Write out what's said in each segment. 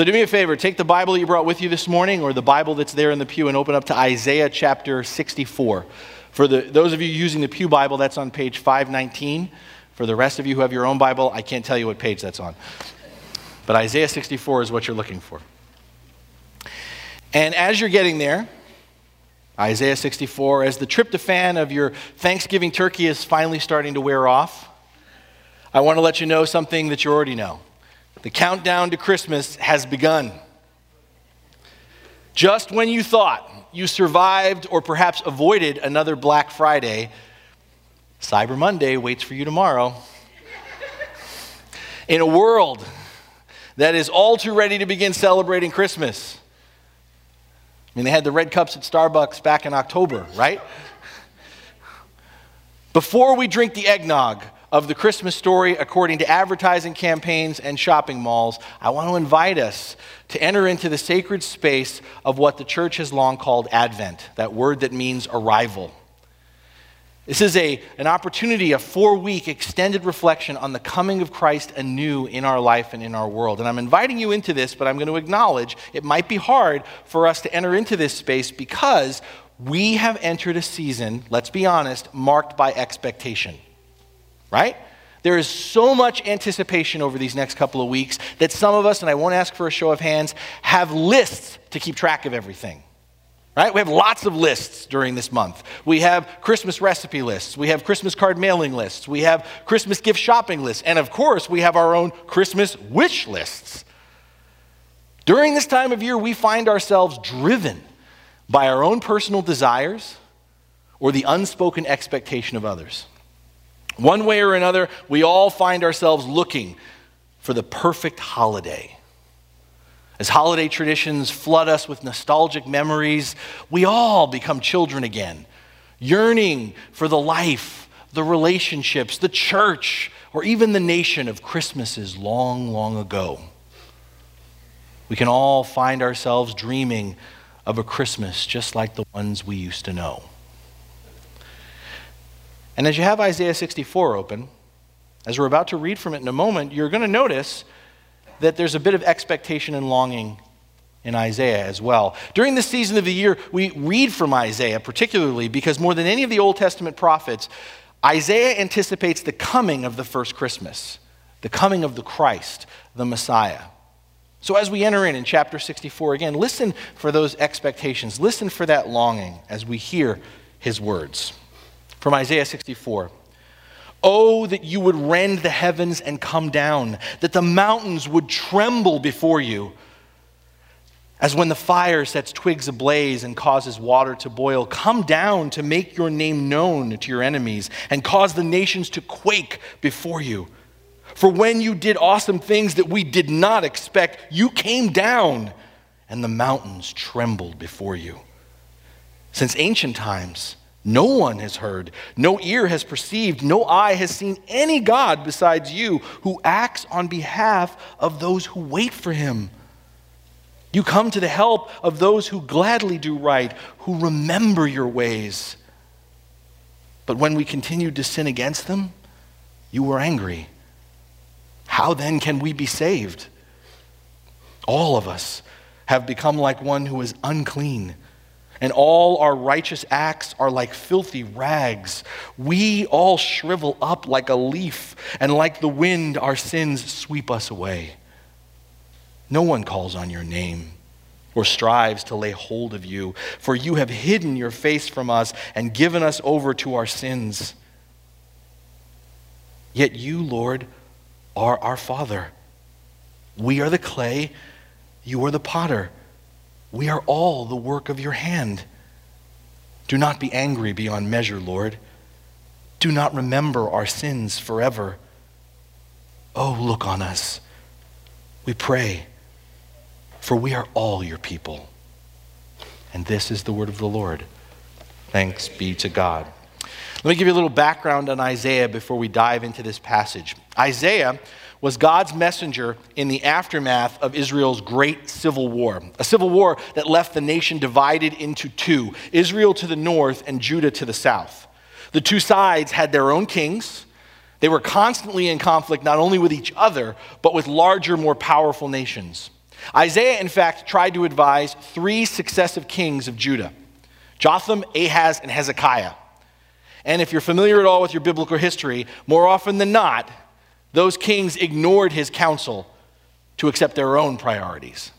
So do me a favor, take the Bible you brought with you this morning or the Bible that's there in the pew and open up to Isaiah chapter 64. For the, those of you using the Pew Bible, that's on page 519. For the rest of you who have your own Bible, I can't tell you what page that's on. But Isaiah 64 is what you're looking for. And as you're getting there, Isaiah 64, as the tryptophan of your Thanksgiving turkey is finally starting to wear off, I want to let you know something that you already know. The countdown to Christmas has begun. Just when you thought you survived or perhaps avoided another Black Friday, Cyber Monday waits for you tomorrow. In a world that is all too ready to begin celebrating Christmas, I mean, they had the red cups at Starbucks back in October, right? Before we drink the eggnog of the Christmas story according to advertising campaigns and shopping malls, I want to invite us to enter into the sacred space of what the church has long called Advent, that word that means arrival. This is a, an opportunity, a four week extended reflection on the coming of Christ anew in our life and in our world. And I'm inviting you into this, but I'm going to acknowledge it might be hard for us to enter into this space because we have entered a season, let's be honest, marked by expectation. Right? There is so much anticipation over these next couple of weeks that some of us, and I won't ask for a show of hands, have lists to keep track of everything. Right? We have lots of lists during this month. We have Christmas recipe lists. We have Christmas card mailing lists. We have Christmas gift shopping lists. And of course, we have our own Christmas wish lists. During this time of year, we find ourselves driven by our own personal desires or the unspoken expectation of others. One way or another, we all find ourselves looking for the perfect holiday. As holiday traditions flood us with nostalgic memories, we all become children again, yearning for the life, the relationships, the church, or even the nation of Christmases long, long ago. We can all find ourselves dreaming of a Christmas just like the ones we used to know. And as you have Isaiah 64 open, as we're about to read from it in a moment, you're going to notice that there's a bit of expectation and longing in Isaiah as well. During this season of the year, we read from Isaiah particularly because more than any of the Old Testament prophets, Isaiah anticipates the coming of the first Christmas, the coming of the Christ, the Messiah. So as we enter in in chapter 64 again, listen for those expectations. Listen for that longing as we hear his words. From Isaiah 64. Oh, that you would rend the heavens and come down, that the mountains would tremble before you. As when the fire sets twigs ablaze and causes water to boil, come down to make your name known to your enemies and cause the nations to quake before you. For when you did awesome things that we did not expect, you came down and the mountains trembled before you. Since ancient times, no one has heard, no ear has perceived, no eye has seen any God besides you who acts on behalf of those who wait for him. You come to the help of those who gladly do right, who remember your ways. But when we continued to sin against them, you were angry. How then can we be saved? All of us have become like one who is unclean and all our righteous acts are like filthy rags. We all shrivel up like a leaf, and like the wind, our sins sweep us away. No one calls on your name or strives to lay hold of you, for you have hidden your face from us and given us over to our sins. Yet you, Lord, are our Father. We are the clay, you are the potter. We are all the work of your hand. Do not be angry beyond measure, Lord. Do not remember our sins forever. Oh, look on us. We pray, for we are all your people. And this is the word of the Lord. Thanks be to God. Let me give you a little background on Isaiah before we dive into this passage. Isaiah was God's messenger in the aftermath of Israel's great civil war, a civil war that left the nation divided into two Israel to the north and Judah to the south. The two sides had their own kings. They were constantly in conflict not only with each other, but with larger, more powerful nations. Isaiah, in fact, tried to advise three successive kings of Judah Jotham, Ahaz, and Hezekiah. And if you're familiar at all with your biblical history, more often than not, those kings ignored his counsel to accept their own priorities.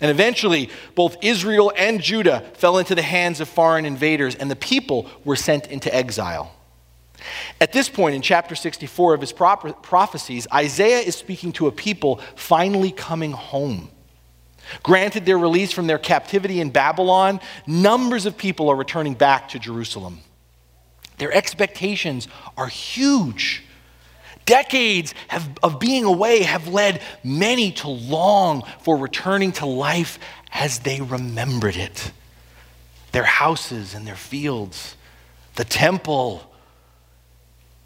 And eventually, both Israel and Judah fell into the hands of foreign invaders, and the people were sent into exile. At this point in chapter 64 of his prophecies, Isaiah is speaking to a people finally coming home. Granted their release from their captivity in Babylon, numbers of people are returning back to Jerusalem. Their expectations are huge. Decades have, of being away have led many to long for returning to life as they remembered it. Their houses and their fields, the temple,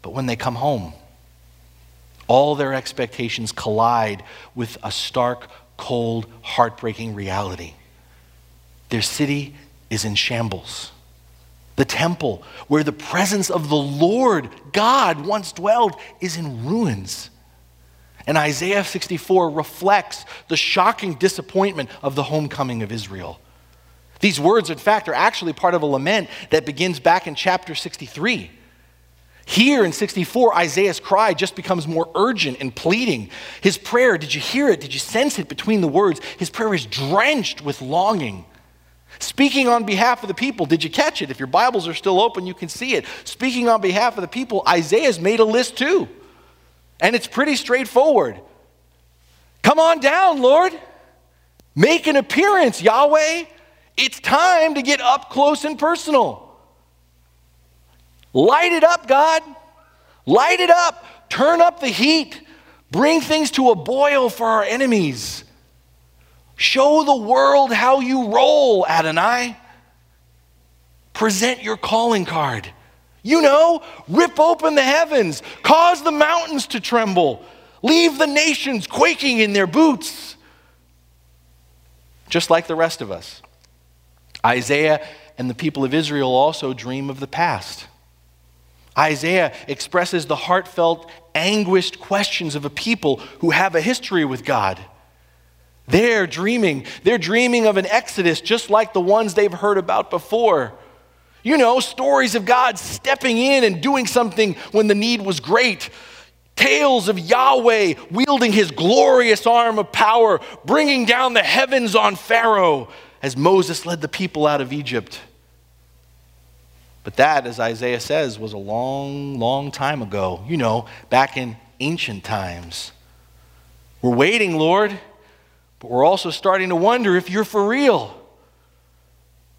but when they come home, all their expectations collide with a stark, cold, heartbreaking reality. Their city is in shambles. The temple, where the presence of the Lord God once dwelled, is in ruins. And Isaiah 64 reflects the shocking disappointment of the homecoming of Israel. These words, in fact, are actually part of a lament that begins back in chapter 63. Here in 64, Isaiah's cry just becomes more urgent and pleading. His prayer, did you hear it? Did you sense it between the words? His prayer is drenched with longing. Speaking on behalf of the people, did you catch it? If your Bibles are still open, you can see it. Speaking on behalf of the people, Isaiah's made a list too. And it's pretty straightforward. Come on down, Lord. Make an appearance, Yahweh. It's time to get up close and personal. Light it up, God. Light it up. Turn up the heat. Bring things to a boil for our enemies. Show the world how you roll, Adonai. Present your calling card. You know, rip open the heavens, cause the mountains to tremble, leave the nations quaking in their boots. Just like the rest of us. Isaiah and the people of Israel also dream of the past. Isaiah expresses the heartfelt, anguished questions of a people who have a history with God. They're dreaming. They're dreaming of an exodus just like the ones they've heard about before. You know, stories of God stepping in and doing something when the need was great. Tales of Yahweh wielding his glorious arm of power, bringing down the heavens on Pharaoh as Moses led the people out of Egypt. But that, as Isaiah says, was a long, long time ago, you know, back in ancient times. We're waiting, Lord, but we're also starting to wonder if you're for real.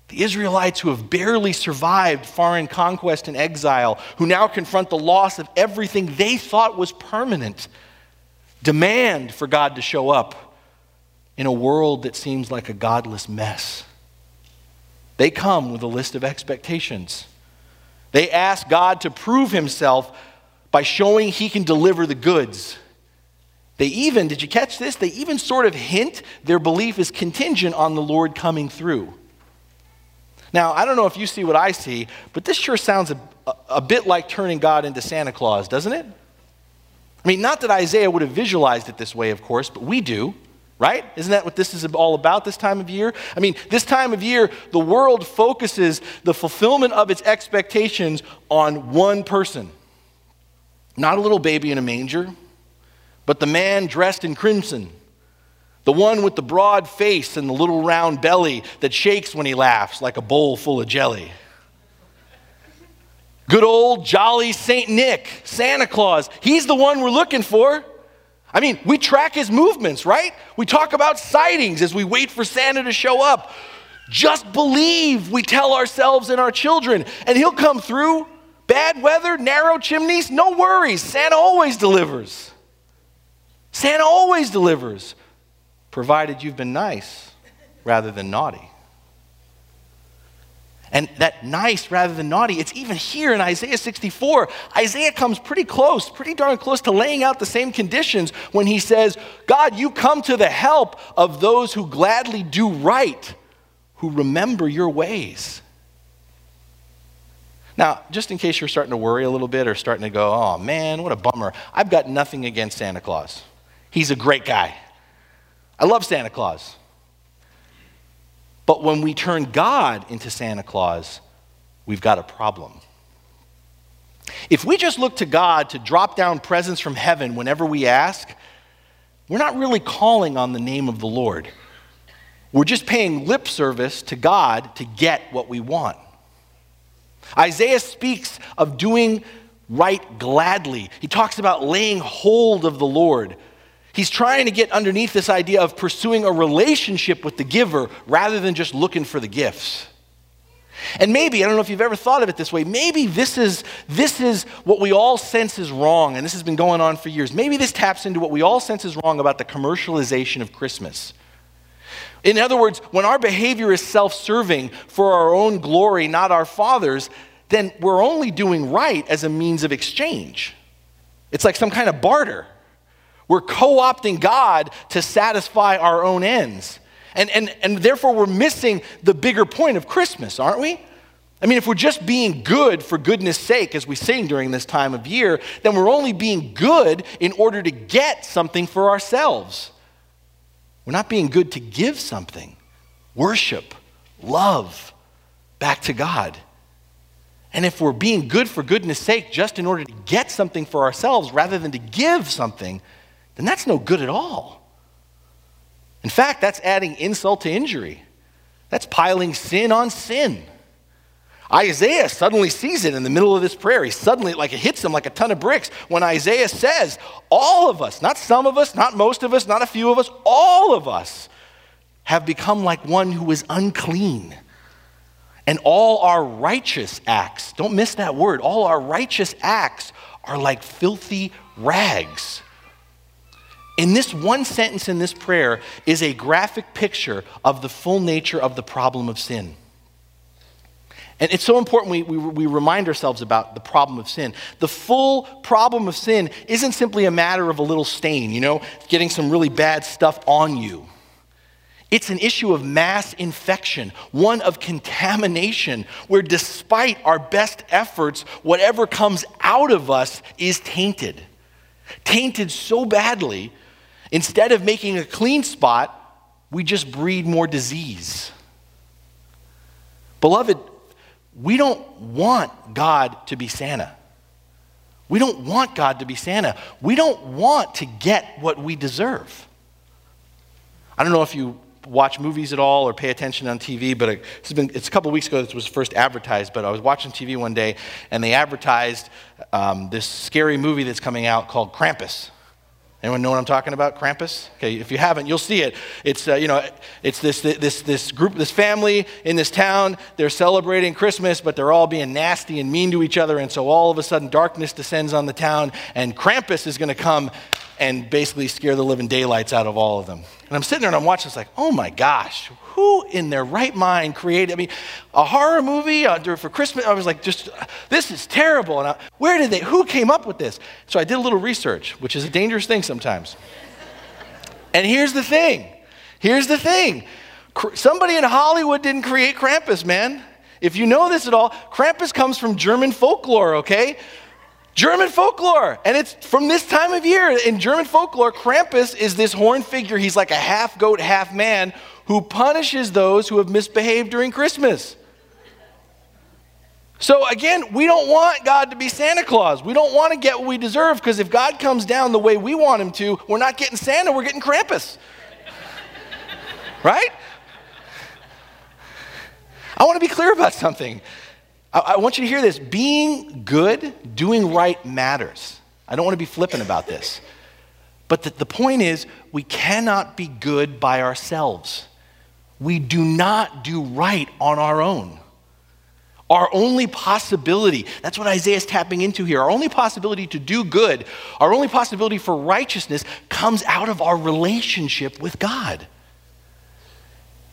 The Israelites who have barely survived foreign conquest and exile, who now confront the loss of everything they thought was permanent, demand for God to show up in a world that seems like a godless mess. They come with a list of expectations. They ask God to prove himself by showing he can deliver the goods. They even, did you catch this? They even sort of hint their belief is contingent on the Lord coming through. Now, I don't know if you see what I see, but this sure sounds a, a, bit like turning God into Santa Claus, doesn't it? I mean, not that Isaiah would have visualized it this way, of course, but we do right? Isn't that what this is all about this time of year? I mean, this time of year, the world focuses the fulfillment of its expectations on one person. Not a little baby in a manger, but the man dressed in crimson, the one with the broad face and the little round belly that shakes when he laughs like a bowl full of jelly. Good old jolly St. Nick, Santa Claus. He's the one we're looking for. I mean, we track his movements, right? We talk about sightings as we wait for Santa to show up. Just believe, we tell ourselves and our children, and he'll come through. Bad weather, narrow chimneys, no worries. Santa always delivers. Santa always delivers, provided you've been nice rather than naughty. And that nice rather than naughty, it's even here in Isaiah 64. Isaiah comes pretty close, pretty darn close to laying out the same conditions when he says, God, you come to the help of those who gladly do right, who remember your ways. Now, just in case you're starting to worry a little bit or starting to go, oh man, what a bummer, I've got nothing against Santa Claus. He's a great guy. I love Santa Claus. But when we turn God into Santa Claus, we've got a problem. If we just look to God to drop down presents from heaven whenever we ask, we're not really calling on the name of the Lord. We're just paying lip service to God to get what we want. Isaiah speaks of doing right gladly. He talks about laying hold of the Lord. He's trying to get underneath this idea of pursuing a relationship with the giver rather than just looking for the gifts. And maybe, I don't know if you've ever thought of it this way, maybe this is, this is what we all sense is wrong, and this has been going on for years. Maybe this taps into what we all sense is wrong about the commercialization of Christmas. In other words, when our behavior is self serving for our own glory, not our Father's, then we're only doing right as a means of exchange. It's like some kind of barter. We're co opting God to satisfy our own ends. And, and, and therefore, we're missing the bigger point of Christmas, aren't we? I mean, if we're just being good for goodness sake, as we sing during this time of year, then we're only being good in order to get something for ourselves. We're not being good to give something worship, love back to God. And if we're being good for goodness sake just in order to get something for ourselves rather than to give something, then that's no good at all. In fact, that's adding insult to injury. That's piling sin on sin. Isaiah suddenly sees it in the middle of this prayer. He suddenly, like it hits him like a ton of bricks when Isaiah says, All of us, not some of us, not most of us, not a few of us, all of us have become like one who is unclean. And all our righteous acts, don't miss that word, all our righteous acts are like filthy rags. In this one sentence in this prayer is a graphic picture of the full nature of the problem of sin. And it's so important we, we, we, remind ourselves about the problem of sin. The full problem of sin isn't simply a matter of a little stain, you know, getting some really bad stuff on you. It's an issue of mass infection, one of contamination, where despite our best efforts, whatever comes out of us is tainted. Tainted so badly, instead of making a clean spot, we just breed more disease. Beloved, we don't want God to be Santa. We don't want God to be Santa. We don't want to get what we deserve. I don't know if you watch movies at all or pay attention on TV, but it's, been, it's a couple weeks ago this was first advertised, but I was watching TV one day and they advertised um, this scary movie that's coming out called Krampus. Anyone know what I'm talking about? Krampus? Okay, if you haven't, you'll see it. It's, uh, you know, it's this, this, this group, this family in this town. They're celebrating Christmas, but they're all being nasty and mean to each other. And so all of a sudden, darkness descends on the town, and Krampus is going to come and basically scare the living daylights out of all of them. And I'm sitting there and I'm watching, it's like, oh my gosh, who in their right mind created, I mean, a horror movie uh, for Christmas? I was like, just, this is terrible. And I, where did they, who came up with this? So I did a little research, which is a dangerous thing sometimes. and here's the thing here's the thing somebody in Hollywood didn't create Krampus, man. If you know this at all, Krampus comes from German folklore, okay? German folklore. And it's from this time of year. In German folklore, Krampus is this horned figure. He's like a half goat, half man who punishes those who have misbehaved during Christmas. So again, we don't want God to be Santa Claus. We don't want to get what we deserve because if God comes down the way we want him to, we're not getting Santa, we're getting Krampus. right? I want to be clear about something. I, I want you to hear this. Being good, doing right matters. I don't want to be flippant about this. But the, the point is, we cannot be good by ourselves. We do not do right on our own. Our only possibility, that's what Isaiah is tapping into here, our only possibility to do good, our only possibility for righteousness comes out of our relationship with God.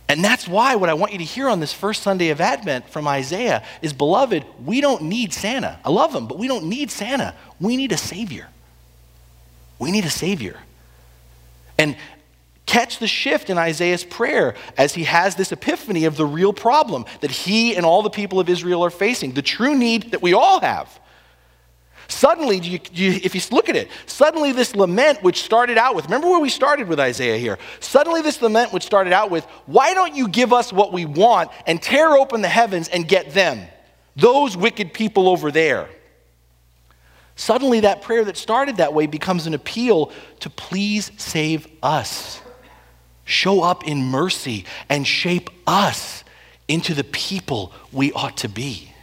And that's why what I want you to hear on this first Sunday of Advent from Isaiah is beloved, we don't need Santa. I love him, but we don't need Santa. We need a Savior. We need a Savior. And catch the shift in Isaiah's prayer as he has this epiphany of the real problem that he and all the people of Israel are facing, the true need that we all have. Suddenly, you, you, if you look at it, suddenly this lament, which started out with, remember where we started with Isaiah here? Suddenly, this lament, which started out with, why don't you give us what we want and tear open the heavens and get them, those wicked people over there? Suddenly, that prayer that started that way becomes an appeal to please save us. Show up in mercy and shape us into the people we ought to be.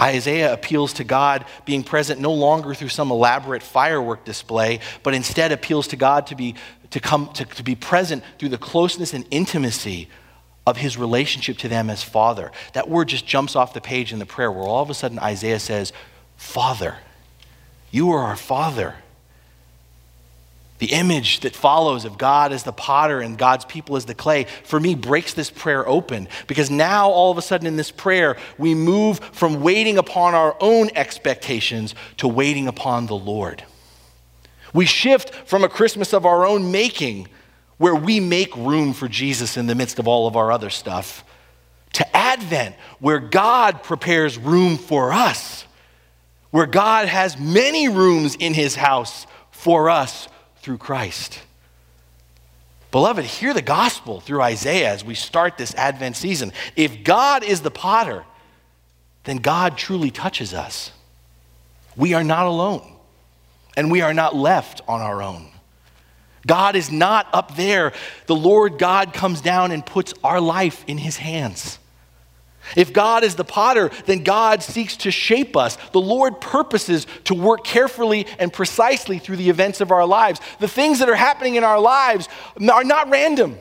Isaiah appeals to God being present no longer through some elaborate firework display, but instead appeals to God to be, to come, to, to be present through the closeness and intimacy of his relationship to them as Father. That word just jumps off the page in the prayer where all of a sudden Isaiah says, Father. You are our Father. The image that follows of God as the potter and God's people as the clay, for me, breaks this prayer open. Because now, all of a sudden, in this prayer, we move from waiting upon our own expectations to waiting upon the Lord. We shift from a Christmas of our own making, where we make room for Jesus in the midst of all of our other stuff, to Advent, where God prepares room for us, where God has many rooms in his house for us through Christ. Beloved, hear the gospel through Isaiah as we start this Advent season. If God is the potter, then God truly touches us. We are not alone, and we are not left on our own. God is not up there. The Lord God comes down and puts our life in his hands. If God is the potter, then God seeks to shape us. The Lord purposes to work carefully and precisely through the events of our lives. The things that are happening in our lives are not random.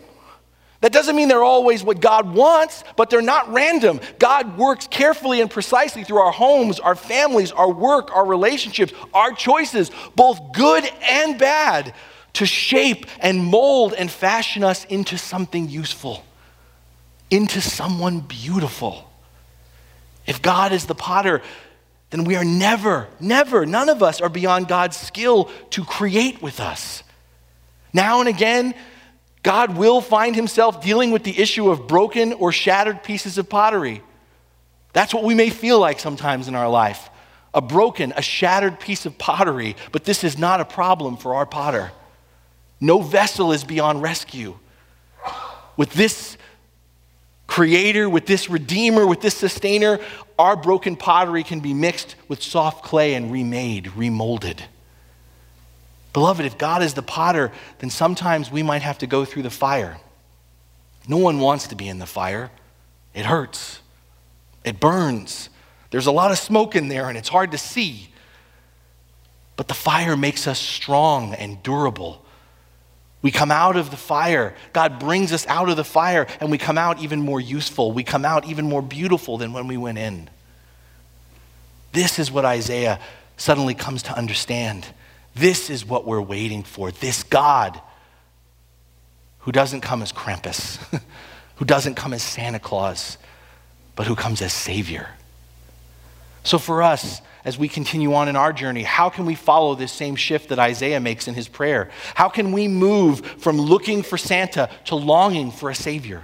That doesn't mean they're always what God wants, but they're not random. God works carefully and precisely through our homes, our families, our work, our relationships, our choices, both good and bad, to shape and mold and fashion us into something useful into someone beautiful. If God is the potter, then we are never, never, none of us are beyond God's skill to create with us. Now and again, God will find himself dealing with the issue of broken or shattered pieces of pottery. That's what we may feel like sometimes in our life a broken, a shattered piece of pottery, but this is not a problem for our potter. No vessel is beyond rescue. With this creator, with this redeemer, with this sustainer, our broken pottery can be mixed with soft clay and remade, remolded. Beloved, if God is the potter, then sometimes we might have to go through the fire. No one wants to be in the fire. It hurts, it burns. There's a lot of smoke in there, and it's hard to see. But the fire makes us strong and durable. We come out of the fire. God brings us out of the fire, and we come out even more useful. We come out even more beautiful than when we went in. This is what Isaiah suddenly comes to understand. This is what we're waiting for. This God who doesn't come as Krampus, who doesn't come as Santa Claus, but who comes as Savior. So for us, as we continue on in our journey, how can we follow this same shift that Isaiah makes in his prayer? How can we move from looking for Santa to longing for a Savior?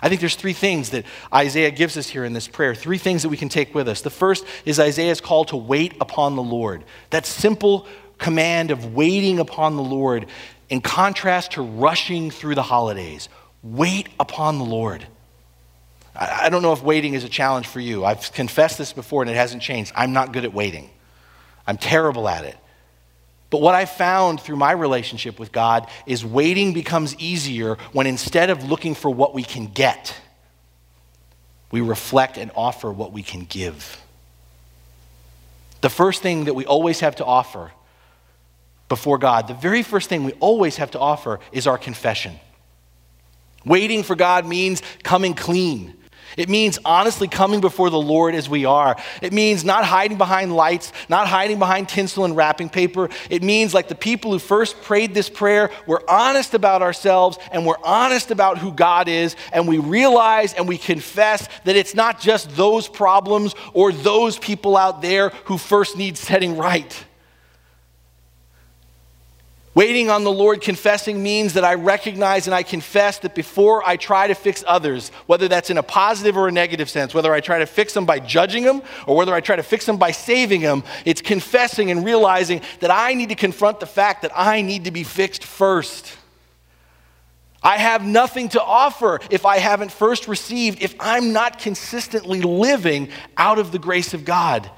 I think there's three things that Isaiah gives us here in this prayer, three things that we can take with us. The first is Isaiah's call to wait upon the Lord. That simple command of waiting upon the Lord in contrast to rushing through the holidays. Wait upon the Lord. I don't know if waiting is a challenge for you. I've confessed this before and it hasn't changed. I'm not good at waiting, I'm terrible at it. But what I found through my relationship with God is waiting becomes easier when instead of looking for what we can get, we reflect and offer what we can give. The first thing that we always have to offer before God, the very first thing we always have to offer is our confession. Waiting for God means coming clean. It means honestly coming before the Lord as we are. It means not hiding behind lights, not hiding behind tinsel and wrapping paper. It means, like the people who first prayed this prayer, we're honest about ourselves and we're honest about who God is, and we realize and we confess that it's not just those problems or those people out there who first need setting right. Waiting on the Lord confessing means that I recognize and I confess that before I try to fix others, whether that's in a positive or a negative sense, whether I try to fix them by judging them or whether I try to fix them by saving them, it's confessing and realizing that I need to confront the fact that I need to be fixed first. I have nothing to offer if I haven't first received, if I'm not consistently living out of the grace of God.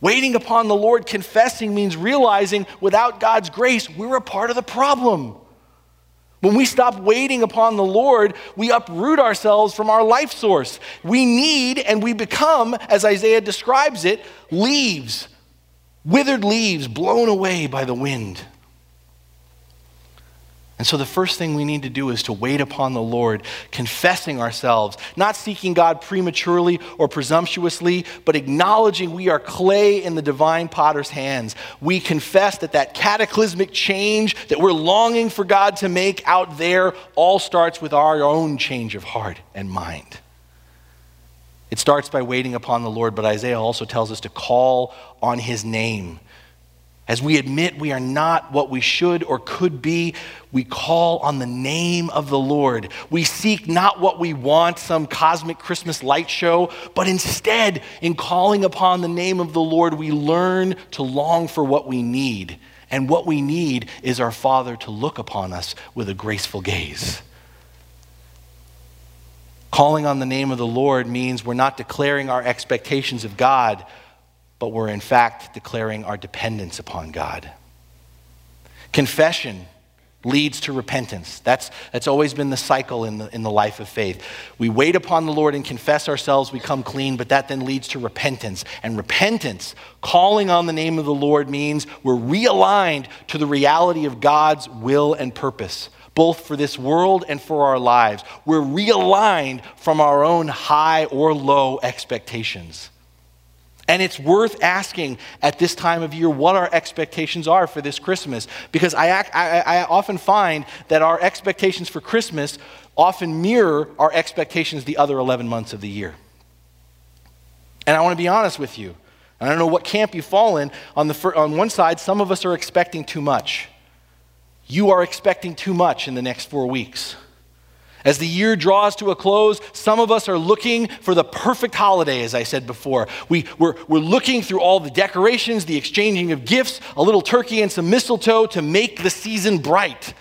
Waiting upon the Lord, confessing, means realizing without God's grace, we're a part of the problem. When we stop waiting upon the Lord, we uproot ourselves from our life source. We need and we become, as Isaiah describes it, leaves, withered leaves blown away by the wind. And so the first thing we need to do is to wait upon the Lord, confessing ourselves, not seeking God prematurely or presumptuously, but acknowledging we are clay in the divine potter's hands. We confess that that cataclysmic change that we're longing for God to make out there all starts with our own change of heart and mind. It starts by waiting upon the Lord, but Isaiah also tells us to call on his name. As we admit we are not what we should or could be, we call on the name of the Lord. We seek not what we want, some cosmic Christmas light show, but instead, in calling upon the name of the Lord, we learn to long for what we need. And what we need is our Father to look upon us with a graceful gaze. Calling on the name of the Lord means we're not declaring our expectations of God but we're in fact declaring our dependence upon God. Confession leads to repentance. That's, that's always been the cycle in the, in the life of faith. We wait upon the Lord and confess ourselves, we come clean, but that then leads to repentance. And repentance, calling on the name of the Lord, means we're realigned to the reality of God's will and purpose. Both for this world and for our lives. We're realigned from our own high or low expectations. And it's worth asking at this time of year what our expectations are for this Christmas. Because I, I, I, often find that our expectations for Christmas often mirror our expectations the other 11 months of the year. And I want to be honest with you. I don't know what camp you fall in. On, the, on one side, some of us are expecting too much. You are expecting too much in the next four weeks. As the year draws to a close, some of us are looking for the perfect holiday, as I said before. We, we're, we're looking through all the decorations, the exchanging of gifts, a little turkey and some mistletoe to make the season bright,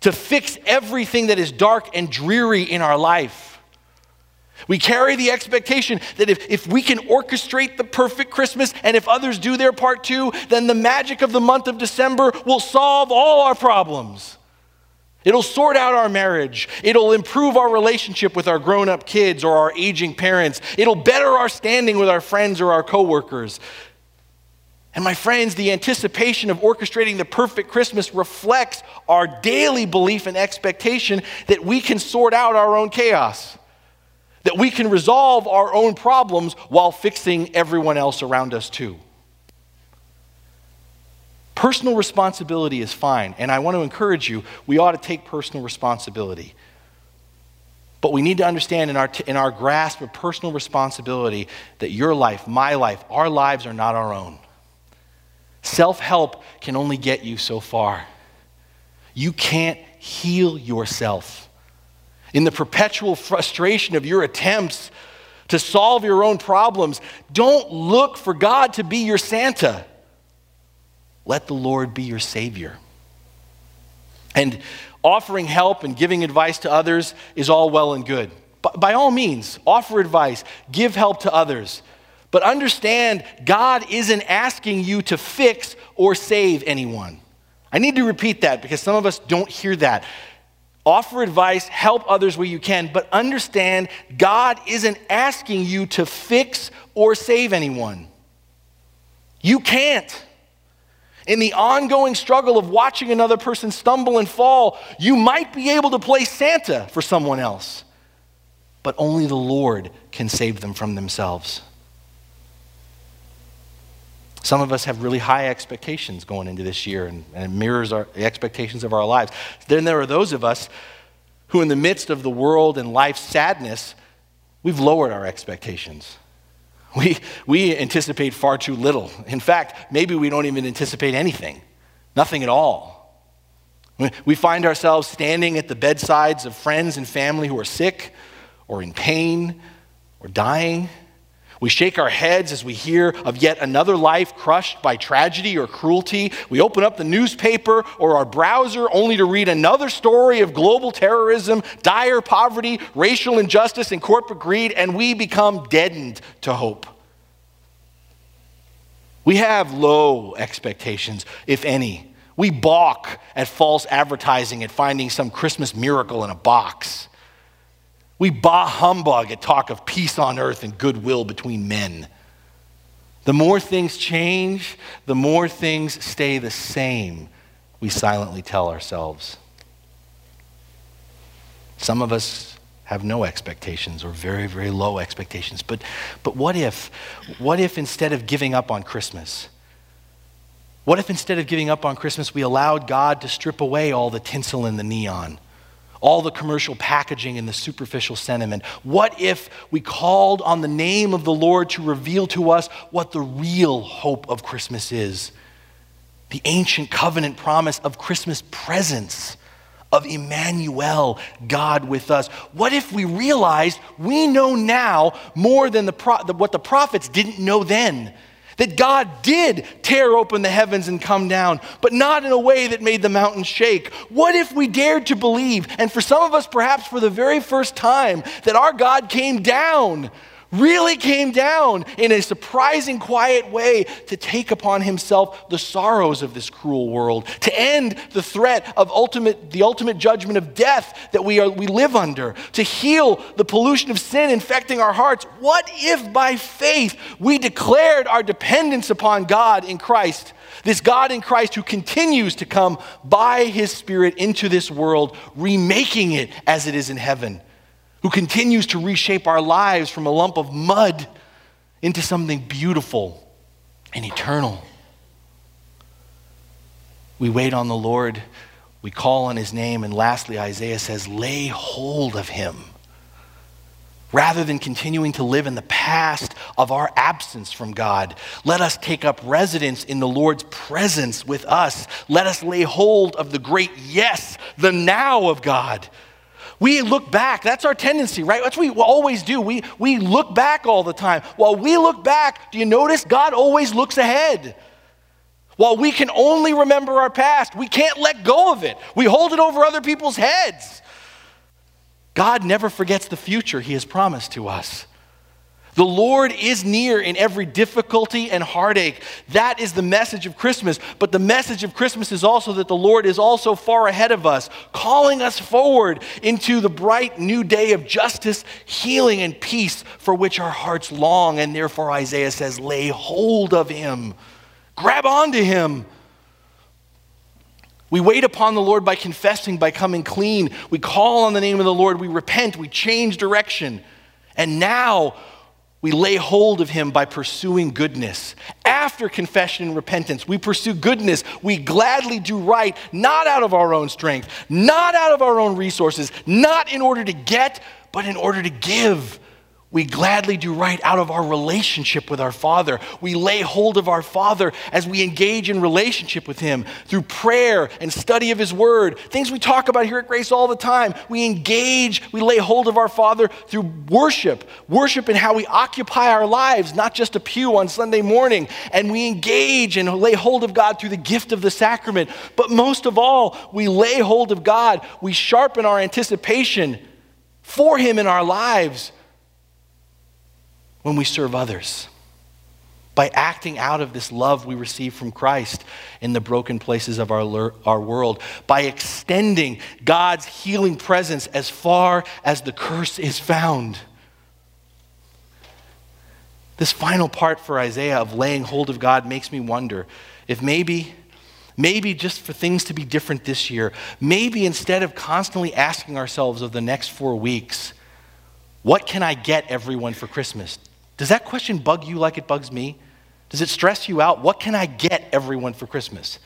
to fix everything that is dark and dreary in our life. We carry the expectation that if, if we can orchestrate the perfect Christmas and if others do their part too, then the magic of the month of December will solve all our problems. It'll sort out our marriage. It'll improve our relationship with our grown up kids or our aging parents. It'll better our standing with our friends or our coworkers. And my friends, the anticipation of orchestrating the perfect Christmas reflects our daily belief and expectation that we can sort out our own chaos, that we can resolve our own problems while fixing everyone else around us too. Personal responsibility is fine, and I want to encourage you, we ought to take personal responsibility. But we need to understand in our, in our grasp of personal responsibility that your life, my life, our lives are not our own. Self help can only get you so far. You can't heal yourself. In the perpetual frustration of your attempts to solve your own problems, don't look for God to be your Santa. Let the Lord be your Savior. And offering help and giving advice to others is all well and good. By all means, offer advice, give help to others. But understand, God isn't asking you to fix or save anyone. I need to repeat that because some of us don't hear that. Offer advice, help others where you can, but understand God isn't asking you to fix or save anyone. You can't in the ongoing struggle of watching another person stumble and fall, you might be able to play Santa for someone else. But only the Lord can save them from themselves. Some of us have really high expectations going into this year, and, and it mirrors our, the expectations of our lives. Then there are those of us who, in the midst of the world and life's sadness, we've lowered our expectations. We, we anticipate far too little. In fact, maybe we don't even anticipate anything. Nothing at all. We find ourselves standing at the bedsides of friends and family who are sick or in pain or dying. We shake our heads as we hear of yet another life crushed by tragedy or cruelty. We open up the newspaper or our browser only to read another story of global terrorism, dire poverty, racial injustice, and corporate greed, and we become deadened to hope. We have low expectations, if any. We balk at false advertising at finding some Christmas miracle in a box. We bah humbug at talk of peace on earth and goodwill between men. The more things change, the more things stay the same, we silently tell ourselves. Some of us have no expectations or very, very low expectations. But, but what if, what if instead of giving up on Christmas, what if instead of giving up on Christmas, we allowed God to strip away all the tinsel and the neon? All the commercial packaging and the superficial sentiment? What if we called on the name of the Lord to reveal to us what the real hope of Christmas is? The ancient covenant promise of Christmas presence, of Emmanuel, God with us. What if we realized we know now more than the pro- what the prophets didn't know then? That God did tear open the heavens and come down, but not in a way that made the mountains shake? What if we dared to believe, and for some of us perhaps for the very first time, that our God came down really came down in a surprising, quiet way to take upon himself the sorrows of this cruel world, to end the threat of ultimate, the ultimate judgment of death that we, are, we live under, to heal the pollution of sin infecting our hearts. What if by faith we declared our dependence upon God in Christ? This God in Christ who continues to come by his Spirit into this world, remaking it as it is in heaven who continues to reshape our lives from a lump of mud into something beautiful and eternal. We wait on the Lord, we call on his name, and lastly, Isaiah says, lay hold of him. Rather than continuing to live in the past of our absence from God, let us take up residence in the Lord's presence with us. Let us lay hold of the great yes, the now of God we look back. That's our tendency, right? That's what we always do. We, we look back all the time. While we look back, do you notice God always looks ahead? While we can only remember our past, we can't let go of it. We hold it over other people's heads. God never forgets the future He has promised to us. The Lord is near in every difficulty and heartache. That is the message of Christmas. But the message of Christmas is also that the Lord is also far ahead of us, calling us forward into the bright new day of justice, healing, and peace for which our hearts long. And therefore, Isaiah says, lay hold of him, grab onto him. We wait upon the Lord by confessing, by coming clean. We call on the name of the Lord. We repent. We change direction. And now, we lay hold of him by pursuing goodness. After confession and repentance, we pursue goodness. We gladly do right, not out of our own strength, not out of our own resources, not in order to get, but in order to give. We gladly do right out of our relationship with our Father. We lay hold of our Father as we engage in relationship with Him through prayer and study of His Word. Things we talk about here at Grace all the time. We engage, we lay hold of our Father through worship. Worship in how we occupy our lives, not just a pew on Sunday morning. And we engage and lay hold of God through the gift of the sacrament. But most of all, we lay hold of God. We sharpen our anticipation for Him in our lives when we serve others. By acting out of this love we receive from Christ in the broken places of our, our world, by extending God's healing presence as far as the curse is found. This final part for Isaiah of laying hold of God makes me wonder if maybe, maybe just for things to be different this year, maybe instead of constantly asking ourselves of the next four weeks, what can I get everyone for Christmas? Does that question bug you like it bugs me? Does it stress you out? What can I get everyone for Christmas?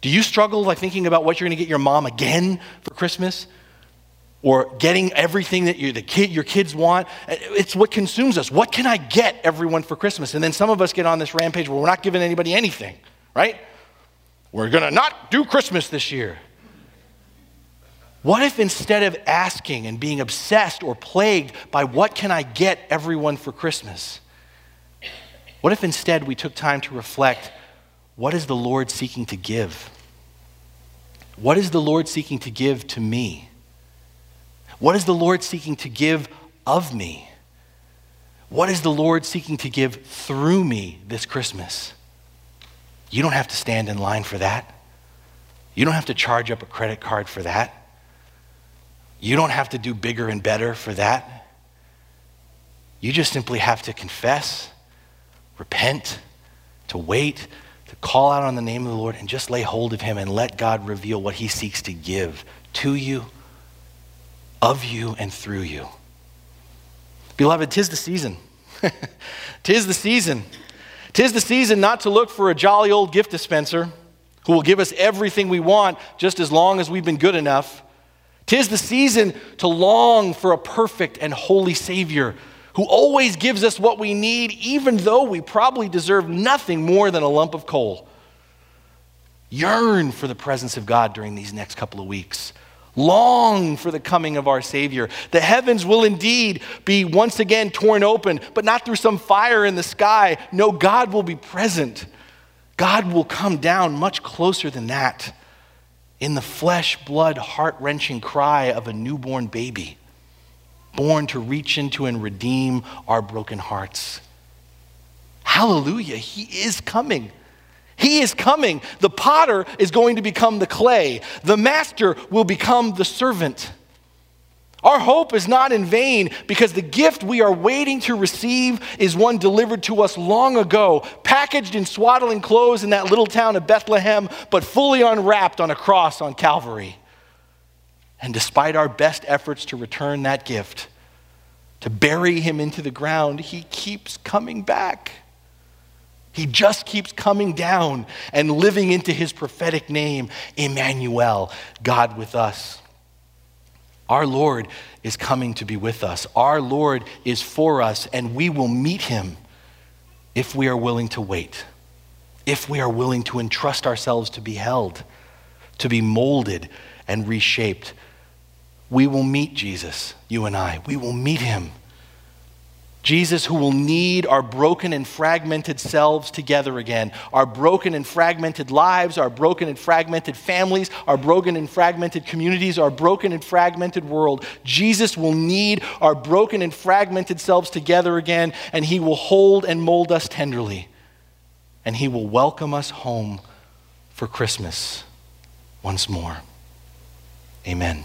Do you struggle like thinking about what you're going to get your mom again for Christmas? Or getting everything that you, the kid, your kids want? It's what consumes us. What can I get everyone for Christmas? And then some of us get on this rampage where we're not giving anybody anything, right? We're going to not do Christmas this year. What if instead of asking and being obsessed or plagued by what can I get everyone for Christmas, what if instead we took time to reflect what is the Lord seeking to give? What is the Lord seeking to give to me? What is the Lord seeking to give of me? What is the Lord seeking to give through me this Christmas? You don't have to stand in line for that. You don't have to charge up a credit card for that. You don't have to do bigger and better for that. You just simply have to confess, repent, to wait, to call out on the name of the Lord, and just lay hold of Him and let God reveal what He seeks to give to you, of you, and through you. Beloved, tis the season. tis the season. Tis the season not to look for a jolly old gift dispenser who will give us everything we want just as long as we've been good enough. Tis the season to long for a perfect and holy Savior who always gives us what we need, even though we probably deserve nothing more than a lump of coal. Yearn for the presence of God during these next couple of weeks. Long for the coming of our Savior. The heavens will indeed be once again torn open, but not through some fire in the sky. No, God will be present. God will come down much closer than that in the flesh, blood, heart wrenching cry of a newborn baby, born to reach into and redeem our broken hearts. Hallelujah, He is coming. He is coming. The potter is going to become the clay, the master will become the servant. Our hope is not in vain because the gift we are waiting to receive is one delivered to us long ago, packaged in swaddling clothes in that little town of Bethlehem, but fully unwrapped on a cross on Calvary. And despite our best efforts to return that gift, to bury him into the ground, he keeps coming back. He just keeps coming down and living into his prophetic name, Emmanuel, God with us. Our Lord is coming to be with us. Our Lord is for us, and we will meet him if we are willing to wait, if we are willing to entrust ourselves to be held, to be molded and reshaped. We will meet Jesus, you and I. We will meet him Jesus, who will knead our broken and fragmented selves together again, our broken and fragmented lives, our broken and fragmented families, our broken and fragmented communities, our broken and fragmented world. Jesus will knead our broken and fragmented selves together again, and He will hold and mold us tenderly, and He will welcome us home for Christmas once more. Amen.